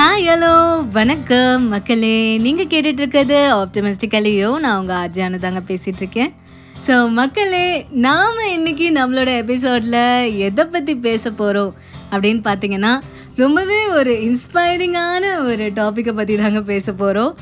Hi hello வணக்கம் மக்களே. நீங்கள் கேட்டுட்ருக்கிறது ஆப்டமிஸ்டிக்கலையோ நான் உங்கள் ஆர்ஜியானு தாங்க பேசிகிட்டு இருக்கேன் ஸோ மக்களே நாம் இன்றைக்கி நம்மளோட எபிசோடில் எதை பற்றி பேச போகிறோம் அப்படின்னு பார்த்தீங்கன்னா ரொம்பவே ஒரு இன்ஸ்பைரிங்கான ஒரு டாப்பிக்கை பற்றி தாங்க பேச போகிறோம்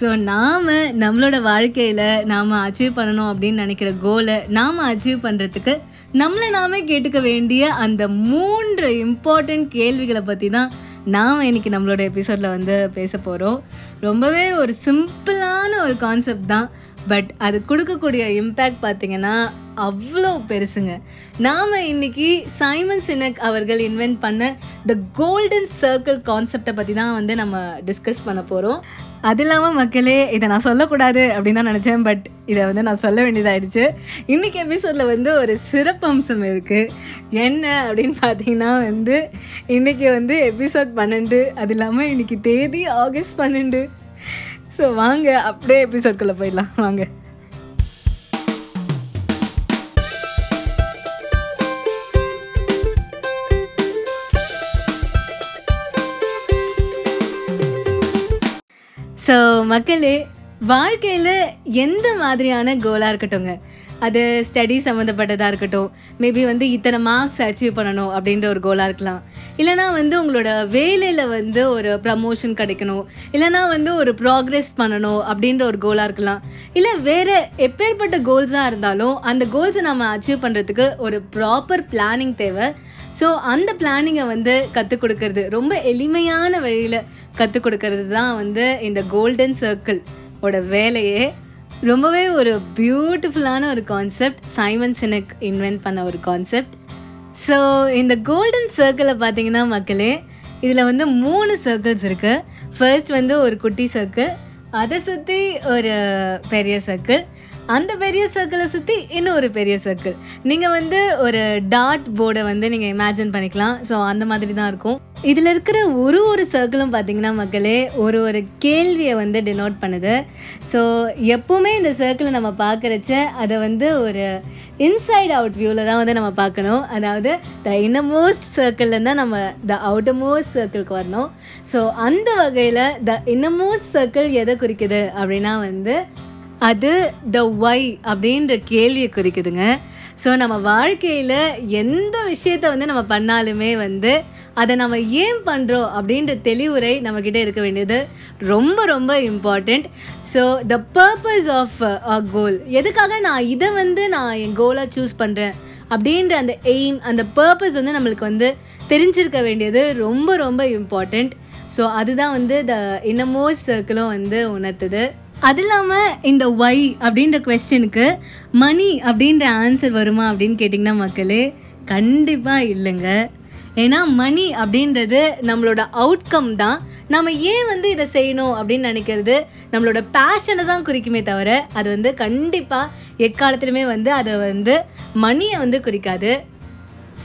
ஸோ நாம் நம்மளோட வாழ்க்கையில் நாம் அச்சீவ் பண்ணணும் அப்படின்னு நினைக்கிற கோலை நாம் அச்சீவ் பண்ணுறதுக்கு நம்மளை நாமே கேட்டுக்க வேண்டிய அந்த மூன்று இம்பார்ட்டண்ட் கேள்விகளை பற்றி தான் நாம் இன்னைக்கு நம்மளோட எபிசோடில் வந்து பேச போகிறோம் ரொம்பவே ஒரு சிம்பிளான ஒரு கான்செப்ட் தான். பட் அது கொடுக்கக்கூடிய இம்பேக்ட் பார்த்திங்கன்னா அவ்வளோ பெருசுங்க. நாம் இன்னைக்கு சைமன் சினக் அவர்கள் இன்வென்ட் பண்ண த கோல்டன் சர்க்கிள் கான்செப்டை பற்றி தான் வந்து நம்ம டிஸ்கஸ் பண்ண போகிறோம் அது இல்லாமல் மக்களே இதை நான் சொல்லக்கூடாது அப்படின்னு தான் நினச்சேன் பட் இதை வந்து நான் சொல்ல வேண்டியதாகிடுச்சு இன்றைக்கி எபிசோடில் வந்து ஒரு சிறப்பம்சம் இருக்குது என்ன அப்படின்னு பார்த்தீங்கன்னா வந்து இன்றைக்கி வந்து எபிசோட் பன்னெண்டு அது இல்லாமல் இன்றைக்கி தேதி ஆகஸ்ட் பன்னெண்டு. ஸோ வாங்க அப்படியே எபிசோட்குள்ளே போயிடலாம். வாங்க. மக்களே வாழ்க்கையில் எந்த மாதிரியான கோலாக இருக்கட்டும்ங்க? அது ஸ்டடி சம்மந்தப்பட்டதாக இருக்கட்டும் மேபி வந்து இத்தனை மார்க்ஸ் அச்சீவ் பண்ணணும் அப்படின்ற ஒரு கோலாக இருக்கலாம். இல்லைனா வந்து உங்களோட வேலையில் வந்து ஒரு ப்ரமோஷன் கிடைக்கணும். இல்லைனா வந்து ஒரு ப்ராக்ரெஸ் பண்ணணும் அப்படின்ற ஒரு கோலாக இருக்கலாம். இல்லை வேறு எப்பேற்பட்ட கோல்ஸாக இருந்தாலும் அந்த கோல்ஸை நம்ம அச்சீவ் பண்ணுறதுக்கு ஒரு ப்ராப்பர் பிளானிங் தேவை. ஸோ அந்த பிளானிங்கை வந்து கற்றுக் கொடுக்கறது. ரொம்ப எளிமையான வழியில் கற்றுக் கொடுக்கறது தான் வந்து இந்த கோல்டன் சர்க்கிள் ஓட வேலையே. ரொம்பவே ஒரு பியூட்டிஃபுல்லான ஒரு கான்செப்ட் சைமன் சினக் இன்வென்ட் பண்ண ஒரு கான்செப்ட் ஸோ இந்த கோல்டன் சர்க்கிளை பார்த்தீங்கன்னா மக்களே இதில் வந்து மூணு சர்க்கிள்ஸ் இருக்குது ஃபர்ஸ்ட் வந்து ஒரு குட்டி சர்க்கிள் அதை சுற்றி ஒரு பெரிய சர்க்கிள் அந்த பெரிய சர்க்கிளை சுற்றி இன்னும் ஒரு பெரிய சர்க்கிள் நீங்கள் வந்து ஒரு டாட் போர்டை வந்து நீங்கள் இமேஜின் பண்ணிக்கலாம். ஸோ அந்த மாதிரி தான் இருக்கும். இதில் இருக்கிற ஒரு ஒரு சர்க்கிளும் பார்த்தீங்கன்னா மக்களே ஒரு ஒரு கேள்வியை வந்து டினோட் பண்ணுது. ஸோ எப்போவுமே இந்த சர்க்கிளை நம்ம பார்க்குறச்ச அதை வந்து ஒரு இன்சைட் அவுட் வியூவில் தான் வந்து நம்ம பார்க்கணும் அதாவது த இன்னமோஸ்ட் சர்க்கிள்லேருந்து தான் நம்ம த அவுட்டர் மோஸ்ட் சர்க்கிளுக்கு வரணும். ஸோ அந்த வகையில் த இன்னமோஸ்ட் சர்க்கிள் எதை குறிக்குது அப்படின்னா வந்து அது த ஒய் அப்படின்ற கேள்வியை குறிக்குதுங்க. ஸோ நம்ம வாழ்க்கையில் எந்த விஷயத்த வந்து நம்ம பண்ணாலுமே வந்து அதை நம்ம ஏன் பண்ணுறோம் அப்படின்ற தெளிவுரை நம்மக்கிட்ட இருக்க வேண்டியது ரொம்ப ரொம்ப important so the purpose of a goal எதுக்காக நான் இதை வந்து நான் என் கோலாக சூஸ் பண்ணுறேன் அப்படின்ற அந்த எய்ம் அந்த பர்பஸ் வந்து நம்மளுக்கு வந்து தெரிஞ்சிருக்க வேண்டியது ரொம்ப ரொம்ப இம்பார்ட்டண்ட் ஸோ அதுதான் வந்து த இன்னமோ சர்க்கிளும் வந்து உணர்த்துது. அது இல்லாமல் இந்த ஒய் அப்படின்ற கொஸ்டினுக்கு மணி அப்படின்ற ஆன்சர் வருமா அப்படின்னு கேட்டிங்கன்னா மக்களே கண்டிப்பாக இல்லைங்க. ஏன்னா மணி அப்படின்றது நம்மளோட அவுட்கம் தான். நம்ம ஏன் வந்து இதை செய்யணும் அப்படின்னு நினைக்கிறது நம்மளோட பேஷனை தான் குறிக்குமே தவிர அது வந்து கண்டிப்பாக எக்காலத்துலையுமே வந்து அதை வந்து மணியை வந்து குறிக்காது.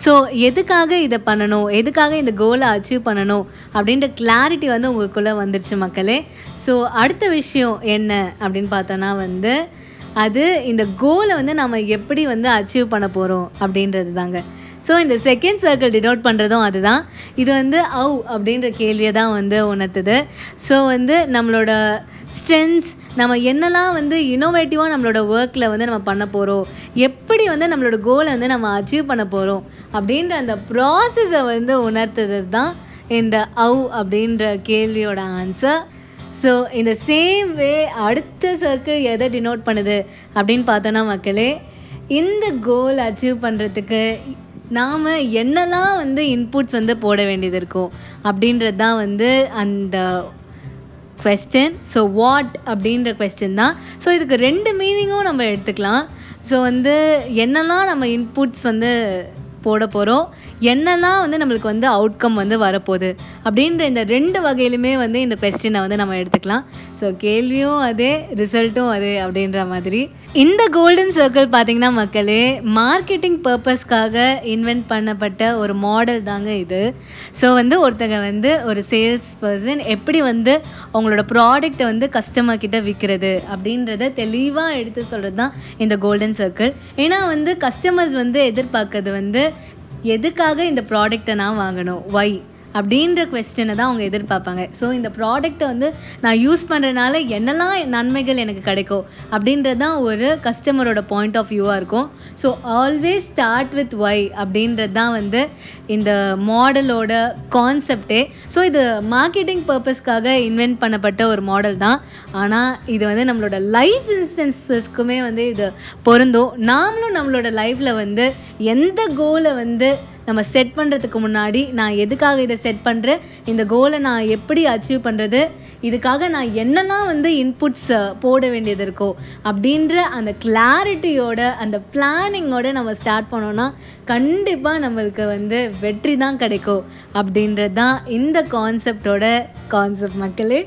ஸோ எதுக்காக இதை பண்ணணும்? எதுக்காக இந்த கோலை அச்சீவ் பண்ணணும்? அப்படின்ற கிளாரிட்டி வந்து உங்களுக்குள்ளே வந்துருச்சு மக்களே. ஸோ அடுத்த விஷயம் என்ன அப்படின்னு பார்த்தோன்னா வந்து அது இந்த கோலை வந்து நம்ம எப்படி வந்து அச்சீவ் பண்ண போகிறோம் அப்படின்றது தாங்க. ஸோ இந்த செகண்ட் சர்க்கிள் டினோட் பண்ணுறதும் அதுதான். இது வந்து அவு அப்படின்ற கேள்வியை தான் வந்து உணர்த்துது. ஸோ வந்து நம்மளோட ஸ்ட்ரென்த்ஸ் நம்ம என்னெல்லாம் வந்து இனோவேட்டிவாக நம்மளோட ஒர்க்கில் வந்து நம்ம பண்ண போகிறோம் எப்படி வந்து நம்மளோட கோலை வந்து நம்ம அச்சீவ் பண்ண போகிறோம் அப்படின்ற அந்த ப்ராசஸை வந்து உணர்த்தது தான் இந்த அவு அப்படின்ற கேள்வியோட ஆன்சர் ஸோ இந்த சேம் வே அடுத்த சர்க்கிள் எதை டினோட் பண்ணுது அப்படின்னு பார்த்தோன்னா மக்களே இந்த கோல் அச்சீவ் பண்ணுறதுக்கு நாம் என்னெல்லாம் வந்து இன்புட்ஸ் வந்து போட வேண்டியது இருக்கும்? அப்படின்றது தான் வந்து அந்த கொஸ்டின் ஸோ வாட் அப்படின்ற கொஸ்டின் தான். ஸோ இதுக்கு ரெண்டு மீனிங்கும் நம்ம எடுத்துக்கலாம். ஸோ வந்து என்னெல்லாம் நம்ம இன்புட்ஸ் வந்து போட போகிறோம் என்னெல்லாம் வந்து நம்மளுக்கு வந்து அவுட்கம் வந்து வரப்போகுது அப்படின்ற இந்த ரெண்டு வகையிலுமே வந்து இந்த கொஸ்டினை வந்து நம்ம எடுத்துக்கலாம். ஸோ கேள்வியும் அதே ரிசல்ட்டும் அதே அப்படின்ற மாதிரி. இந்த கோல்டன் சர்க்கிள் பார்த்திங்கன்னா மக்களே மார்க்கெட்டிங் பர்பஸ்க்காக இன்வென்ட் பண்ணப்பட்ட ஒரு மாடல் தாங்க இது. ஸோ வந்து ஒருத்தங்க வந்து ஒரு சேல்ஸ் பர்சன் எப்படி வந்து அவங்களோட ப்ராடக்ட்டை வந்து கஸ்டமர் கிட்ட விற்கிறது அப்படின்றத தெளிவாக எடுத்து சொல்கிறது தான் இந்த கோல்டன் சர்க்கிள் ஏன்னா வந்து கஸ்டமர்ஸ் வந்து எதிர்பார்க்கறது வந்து எதுக்காக இந்த ப்ராடக்டை நான் வாங்கணும்? ஒய் அப்படின்ற கொஸ்டினை தான் அவங்க எதிர்பார்ப்பாங்க. ஸோ இந்த ப்ராடக்ட்டை வந்து நான் யூஸ் பண்ணுறதுனால என்னெல்லாம் நன்மைகள் எனக்கு கிடைக்கும் அப்படின்றது தான் ஒரு கஸ்டமரோட பாயிண்ட் ஆஃப் வியூவாக இருக்கும். So always start with why அப்படின்றது தான் வந்து இந்த மாடலோட கான்செப்டே ஸோ இது மார்க்கெட்டிங் பர்பஸ்க்காக இன்வென்ட் பண்ணப்பட்ட ஒரு மாடல் தான். ஆனால் இது வந்து நம்மளோட லைஃப் இன்ஸ்டன்சஸ்க்குமே வந்து இது பொருந்தும். நாமளும் நம்மளோட லைஃப்பில் வந்து எந்த கோலை வந்து நம்ம செட் பண்ணுறதுக்கு முன்னாடி நான் எதுக்காக இதை செட் பண்ணுறேன் இந்த கோலை நான் எப்படி அச்சீவ் பண்ணுறது இதுக்காக நான் என்னெல்லாம் வந்து இன்புட்ஸ் போட வேண்டியது இருக்கோ? அப்படின்ற அந்த கிளாரிட்டியோட அந்த பிளானிங்கோட நம்ம ஸ்டார்ட் பண்ணோன்னா கண்டிப்பாக நம்மளுக்கு வந்து வெற்றி தான் கிடைக்கும். அப்படின்றது தான் இந்த கான்செப்டோட கான்செப்ட் மக்களே.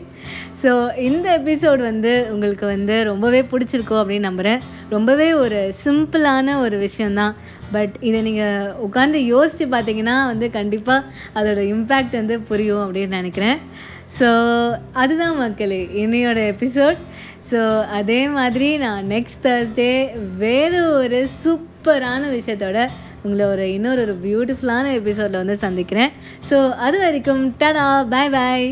ஸோ இந்த எபிசோட் வந்து உங்களுக்கு வந்து ரொம்பவே பிடிச்சிருக்கோம் அப்படின்னு நம்புகிறேன் ரொம்பவே ஒரு சிம்பிளான ஒரு விஷயந்தான் பட் இதை நீங்கள் உட்காந்து யோசித்து பார்த்தீங்கன்னா வந்து கண்டிப்பாக அதோட இம்பேக்ட் வந்து புரியும் அப்படின்னு நினைக்கிறேன். ஸோ அதுதான் மக்களே இன்னையோட எபிசோட் ஸோ அதே மாதிரி நான் நெக்ஸ்ட் தேர்ஸ்டே வேறு ஒரு சூப்பரான விஷயத்தோட உங்களை ஒரு இன்னொரு ஒரு பியூட்டிஃபுல்லான எபிசோடில் வந்து சந்திக்கிறேன். ஸோ அது வரைக்கும் டடா பாய் பாய்